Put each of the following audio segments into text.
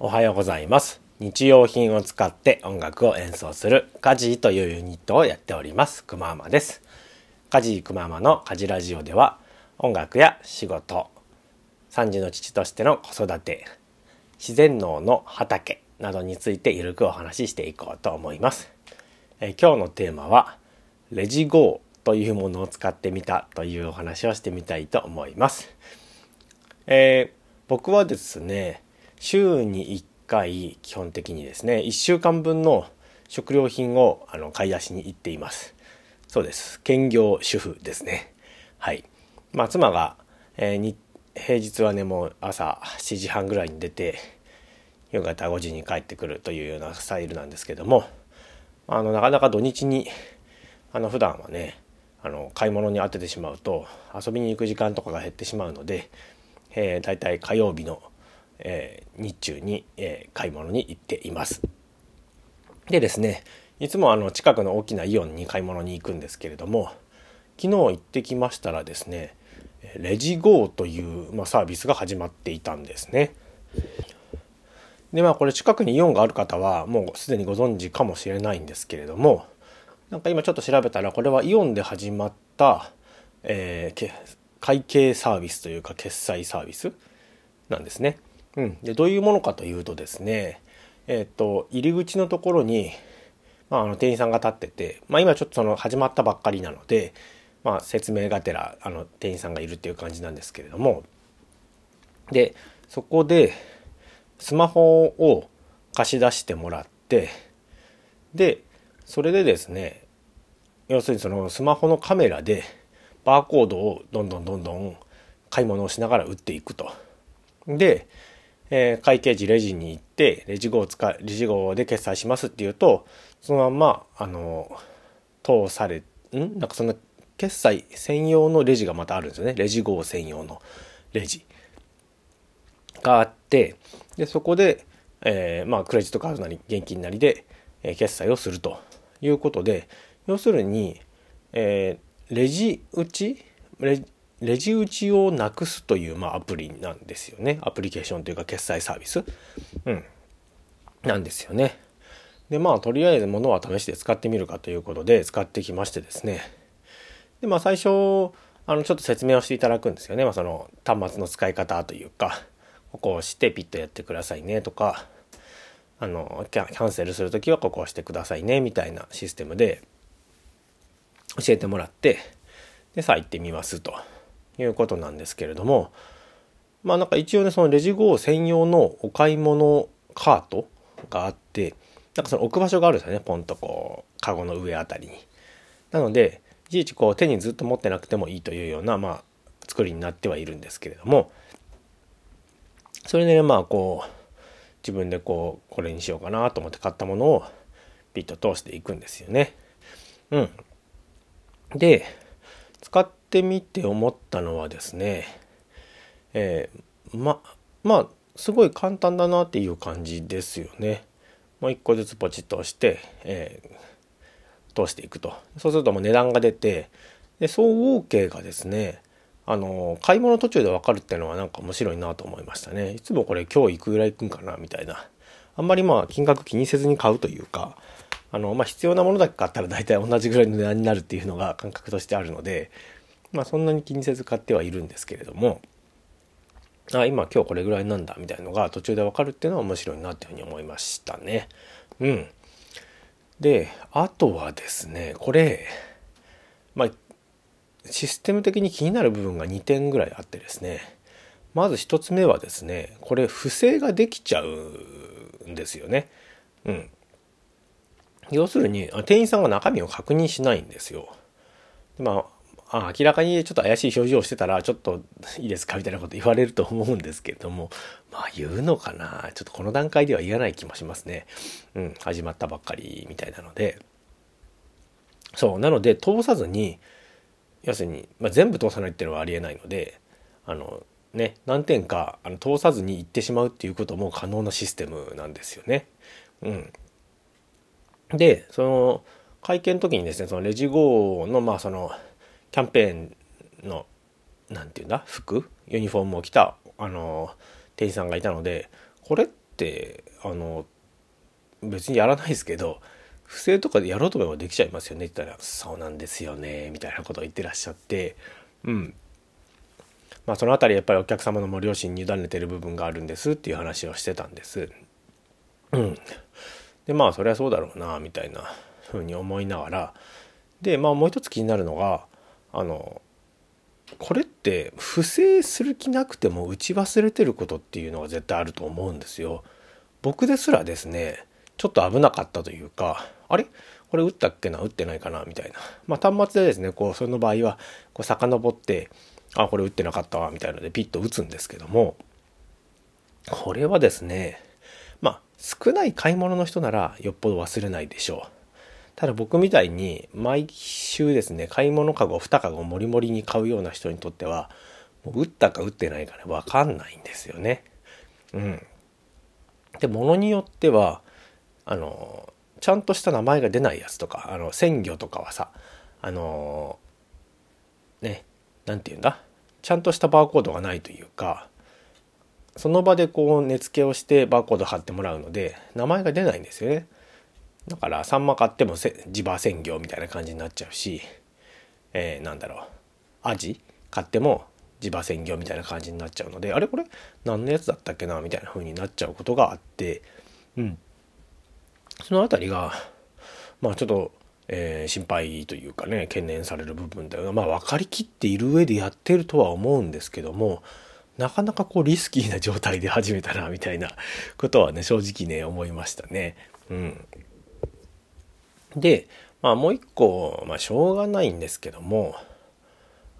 おはようございます。日用品を使って音楽を演奏するカジーというユニットをやっております。くままです。カジーくままのカジラジオでは音楽や仕事、3児の父としての子育て、自然農の畑などについてゆるくお話ししていこうと思います。え今日のテーマはレジゴーというものを使ってみたというお話をしてみたいと思います。えー僕はですね週に1回基本的にですね1週間分の食料品をあの買い出しに行っています。そうです。兼業主婦ですね。はい。まあ妻が、えーに平日はねもう朝7時半ぐらいに出て夕方5時に帰ってくるというようなスタイルなんですけどもあのなかなか土日にあの普段はねあの買い物に当ててしまうと遊びに行く時間とかが減ってしまうので、えー、だいたい火曜日の、えー日中に、えー買い物に行っています。でですねいつもあの近くの大きなイオンに買い物に行くんですけれども昨日行ってきましたらですねレジゴーという、まあ、サービスが始まっていたんですね。でまあこれ近くにイオンがある方はもうすでにご存知かもしれないんですけれどもなんか今ちょっと調べたらこれはイオンで始まった、えー会計サービスというか決済サービスなんですね。うん、でどういうものかというとですねえっ、と入り口のところに、まあ、あの店員さんが立ってて、まあ、今ちょっとその始まったばっかりなので、まあ、説明がてらあの店員さんがいるっていう感じなんですけれどもでそこでスマホを貸し出してもらってでそれでですね要するにそのスマホのカメラでバーコードをどんどんどんどん買い物をしながら打っていくと。で、えー会計時レジに行ってレジ号を使レジ号で決済しますっていうとそのまんまあの通されん？なんかその決済専用のレジがまたあるんですよね。レジ号専用のレジがあってでそこで、えーまあ、クレジットカードなり現金なりで、えー決済をするということで要するに、えーレジ打ち？レジ打ちをなくすという、まあ、アプリなんですよね。アプリケーションというか決済サービス、うん、なんですよね。でまあとりあえず物は試して使ってみるかということで使ってきましてですね。でまあ最初あのちょっと説明をしていただくんですよね、まあ、その端末の使い方というかここを押してピッとやってくださいねとかあのキャンセルする時はここを押してくださいねみたいなシステムで教えてもらってでさあ行ってみますと。いうことなんですけれどもまあなんか一応ねそのレジ号専用のお買い物カートがあってなんかその置く場所があるんですよねポンとこうカゴの上あたりに。なのでいちいちこう手にずっと持ってなくてもいいというようなまあ作りになってはいるんですけれどもそれでねまあこう自分でこうこれにしようかなと思って買ったものをピッと通していくんですよね。うん。でってみて思ったのはですねえーままあすごい簡単だなっていう感じですよね。もう一個ずつポチッと押して、えー通していくと。そうするともう値段が出てで総合計がですねあの買い物途中で分かるっていうのはなんか面白いなと思いましたね。いつもこれ今日いくぐらい行くんかなみたいな。あんまりまあ金額気にせずに買うというかあの、まあ、必要なものだけ買ったら大体同じぐらいの値段になるっていうのが感覚としてあるのでまあそんなに気にせず買ってはいるんですけれどもあ今今日これぐらいなんだみたいなのが途中で分かるっていうのは面白いなっていうふうに思いましたね。うん。であとはですねこれまあシステム的に気になる部分が2点ぐらいあってですねまず1つ目はですねこれ不正ができちゃうんですよね。うん。要するに店員さんが中身を確認しないんですよ。まああ明らかにちょっと怪しい表情をしてたらちょっといいですかみたいなこと言われると思うんですけれどもまあ言うのかな？ちょっとこの段階では言わない気もしますね。うん始まったばっかりみたいなので。そうなので通さずに要するに、まあ、全部通さないっていうのはありえないのであのね何点かあの通さずに行ってしまうっていうことも可能なシステムなんですよね。うん、でその会見の時にですねそのレジ号のまあそのキャンペーンのなんていうんだ服？ユニフォームを着たあの店員さんがいたのでこれってあの別にやらないですけど不正とかでやろうと思えばできちゃいますよねって言ったら「そうなんですよね」みたいなことを言ってらっしゃってうん。まあその辺りやっぱりお客様のも良心に委ねてる部分があるんですっていう話をしてたんです。うん、でまあそりゃそうだろうなみたいなふうに思いながら。でまあもう一つ気になるのがあのこれって不正する気なくても打ち忘れてることっていうのが絶対あると思うんですよ。僕ですらですねちょっと危なかったというかあれ？これ打ったっけな？打ってないかな？みたいな。まあ端末でですねこうその場合はこう遡ってあこれ打ってなかったわみたいなのでピッと打つんですけどもこれはですねまあ少ない買い物の人ならよっぽど忘れないでしょう。ただ僕みたいに毎週ですね買い物かご2かごもりもりに買うような人にとってはもう打ったか打ってないかね分かんないんですよね。うん。で物によってはあのちゃんとした名前が出ないやつとかあの鮮魚とかはさあのね何て言うんだ？ちゃんとしたバーコードがないというかその場でこう値付けをしてバーコード貼ってもらうので名前が出ないんですよね。だからサンマ買っても地場鮮魚みたいな感じになっちゃうし、えー、なんだろう。アジ買っても地場鮮魚みたいな感じになっちゃうのであれこれ何のやつだったっけなみたいな風になっちゃうことがあってうん。その辺りがまあちょっと、えー、心配というかね懸念される部分だよな。まあ分かりきっている上でやってるとは思うんですけどもなかなかこうリスキーな状態で始めたなみたいなことはね正直ね思いましたね。うん。で、まあ、もう一個、まあ、しょうがないんですけども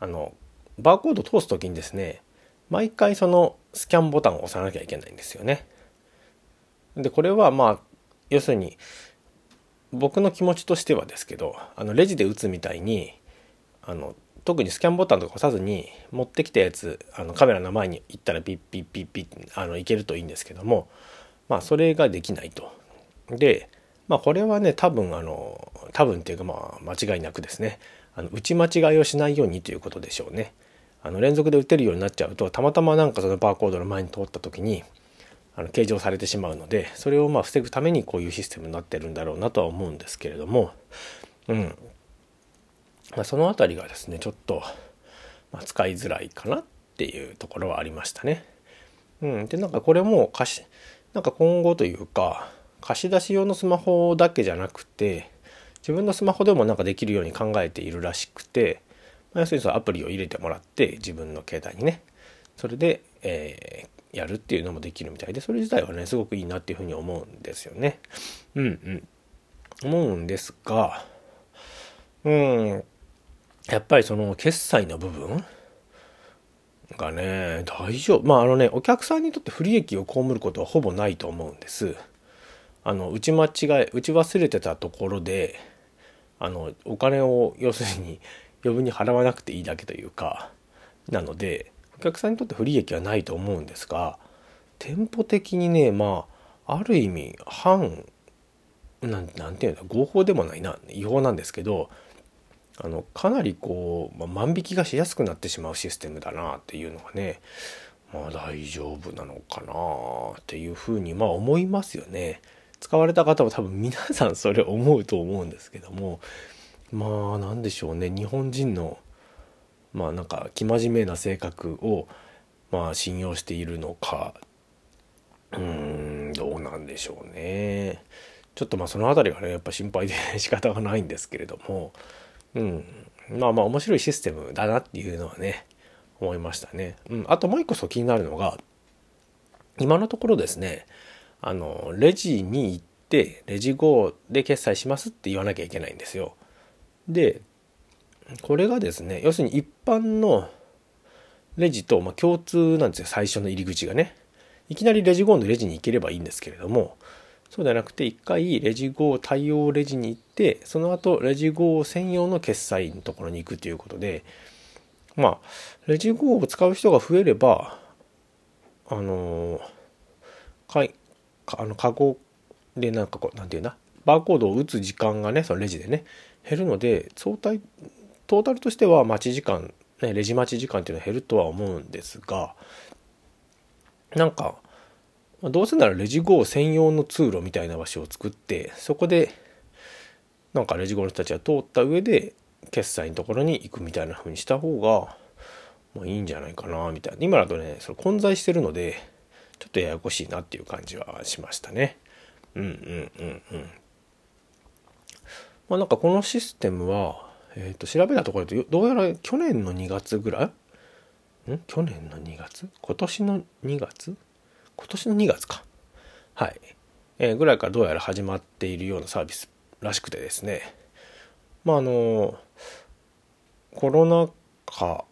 あのバーコード通す時にですね毎回そのスキャンボタンを押さなきゃいけないんですよね。でこれはまあ要するに僕の気持ちとしてはですけどあのレジで打つみたいにあの特にスキャンボタンとか押さずに持ってきたやつあのカメラの前に行ったらピッピッピッピッあのいけるといいんですけどもまあそれができないと。でまあこれはね多分あの多分っていうかまあ間違いなくですねあの打ち間違いをしないようにということでしょうね。あの連続で打てるようになっちゃうとたまたまなんかそのバーコードの前に通った時にあの計上されてしまうのでそれをまあ防ぐためにこういうシステムになってるんだろうなとは思うんですけれども、うんまあ、その辺りがですねちょっと、まあ、使いづらいかなっていうところはありましたね。うん、でなんかこれも貸しなんか今後というか貸し出し用のスマホだけじゃなくて自分のスマホでもなんかできるように考えているらしくて、まあ、要するにそのアプリを入れてもらって自分の携帯にねそれで、えー、やるっていうのもできるみたいでそれ自体はねすごくいいなっていうふうに思うんですよね。うんうん思うんですがうんやっぱりその決済の部分がね大丈夫まああのねお客さんにとって不利益を被ることはほぼないと思うんです。あの打ち間違え打ち忘れてたところであのお金を要するに余分に払わなくていいだけというかなのでお客さんにとって不利益はないと思うんですが店舗的にねまあある意味反なんていうの合法でもないな違法なんですけどあのかなりこう、まあ、万引きがしやすくなってしまうシステムだなっていうのがねまあ大丈夫なのかなっていうふうにまあ思いますよね。使われた方は多分皆さんそれ思うと思うんですけどもまあ何でしょうね。日本人のまあなんか生真面目な性格をまあ信用しているのか。うーんどうなんでしょうね。ちょっとまあその辺りがねやっぱ心配で仕方がないんですけれども。うん。まあまあ面白いシステムだなっていうのはね思いましたね、うん、あともう一個そう気になるのが今のところですねあのレジに行ってレジ後で決済しますって言わなきゃいけないんですよ。でこれがですね要するに一般のレジと、ま、共通なんですよ最初の入り口がね。いきなりレジ後のレジに行ければいいんですけれどもそうじゃなくて一回レジ後対応レジに行ってその後レジ後専用の決済のところに行くということでまあレジ後を使う人が増えればあのあのカゴでなんかこう何て言うんだバーコードを打つ時間がねそのレジでね減るので相対トータルとしては待ち時間、ね、レジ待ち時間っていうのは減るとは思うんですがなんか、どうせならレジ GO 専用の通路みたいな場所を作ってそこでなんかレジ GO の人たちが通った上で決済のところに行くみたいな風にした方が、いいんじゃないかなみたいな。今だとねそれ混在してるのでちょっとややこしいなっていう感じはしましたね。うんうんうんうん。まあなんかこのシステムはえっ、ー、と調べたところでどうやら去年の2月ぐらい？ん？去年の2月？今年の2月？今年の2月か。はい、えー、ぐらいからどうやら始まっているようなサービスらしくてですね。まああのコロナ禍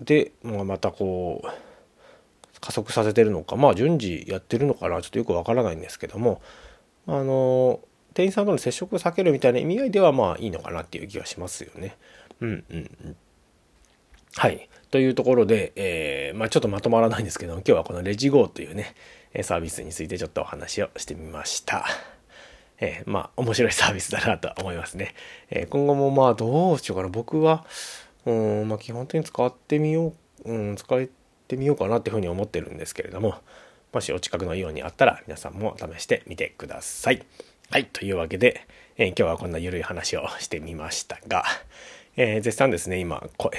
で、まあ、またこう加速させてるのかまあ順次やってるのかなちょっとよくわからないんですけどもあの店員さんとの接触を避けるみたいな意味合いではまあいいのかなっていう気がしますよね。うんうんうん。はい。というところで、えー、まあちょっとまとまらないんですけども、今日はこのレジゴーというね、サービスについてちょっとお話をしてみました。えー、まあ面白いサービスだなと思いますね。えー、今後もまあどうしようかな。僕は、うん、まあ基本的に使ってみよう、うん、使ってみようかなっていうふうに思ってるんですけれども、もしお近くのイオンにあったら皆さんも試してみてください。はい、というわけで、えー、今日はこんな緩い話をしてみましたが、えー、絶賛ですね、今、こ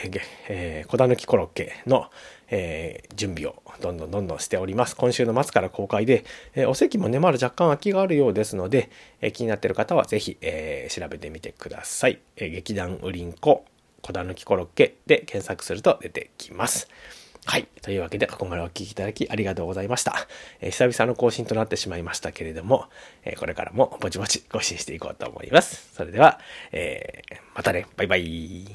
えー、小田抜きコロッケの、えー、準備をどんどんどんどんしております。今週の末から公開で、えー、お席もね、まだ若干空きがあるようですので、えー、気になってる方はぜひ、えー、調べてみてください。えー、劇団ウリンコ小田抜きコロッケで検索すると出てきます。はい。というわけで、ここまでお聴きいただきありがとうございました。えー、久々の更新となってしまいましたけれども、えー、これからもぼちぼち更新していこうと思います。それでは、えー、またね。バイバイ。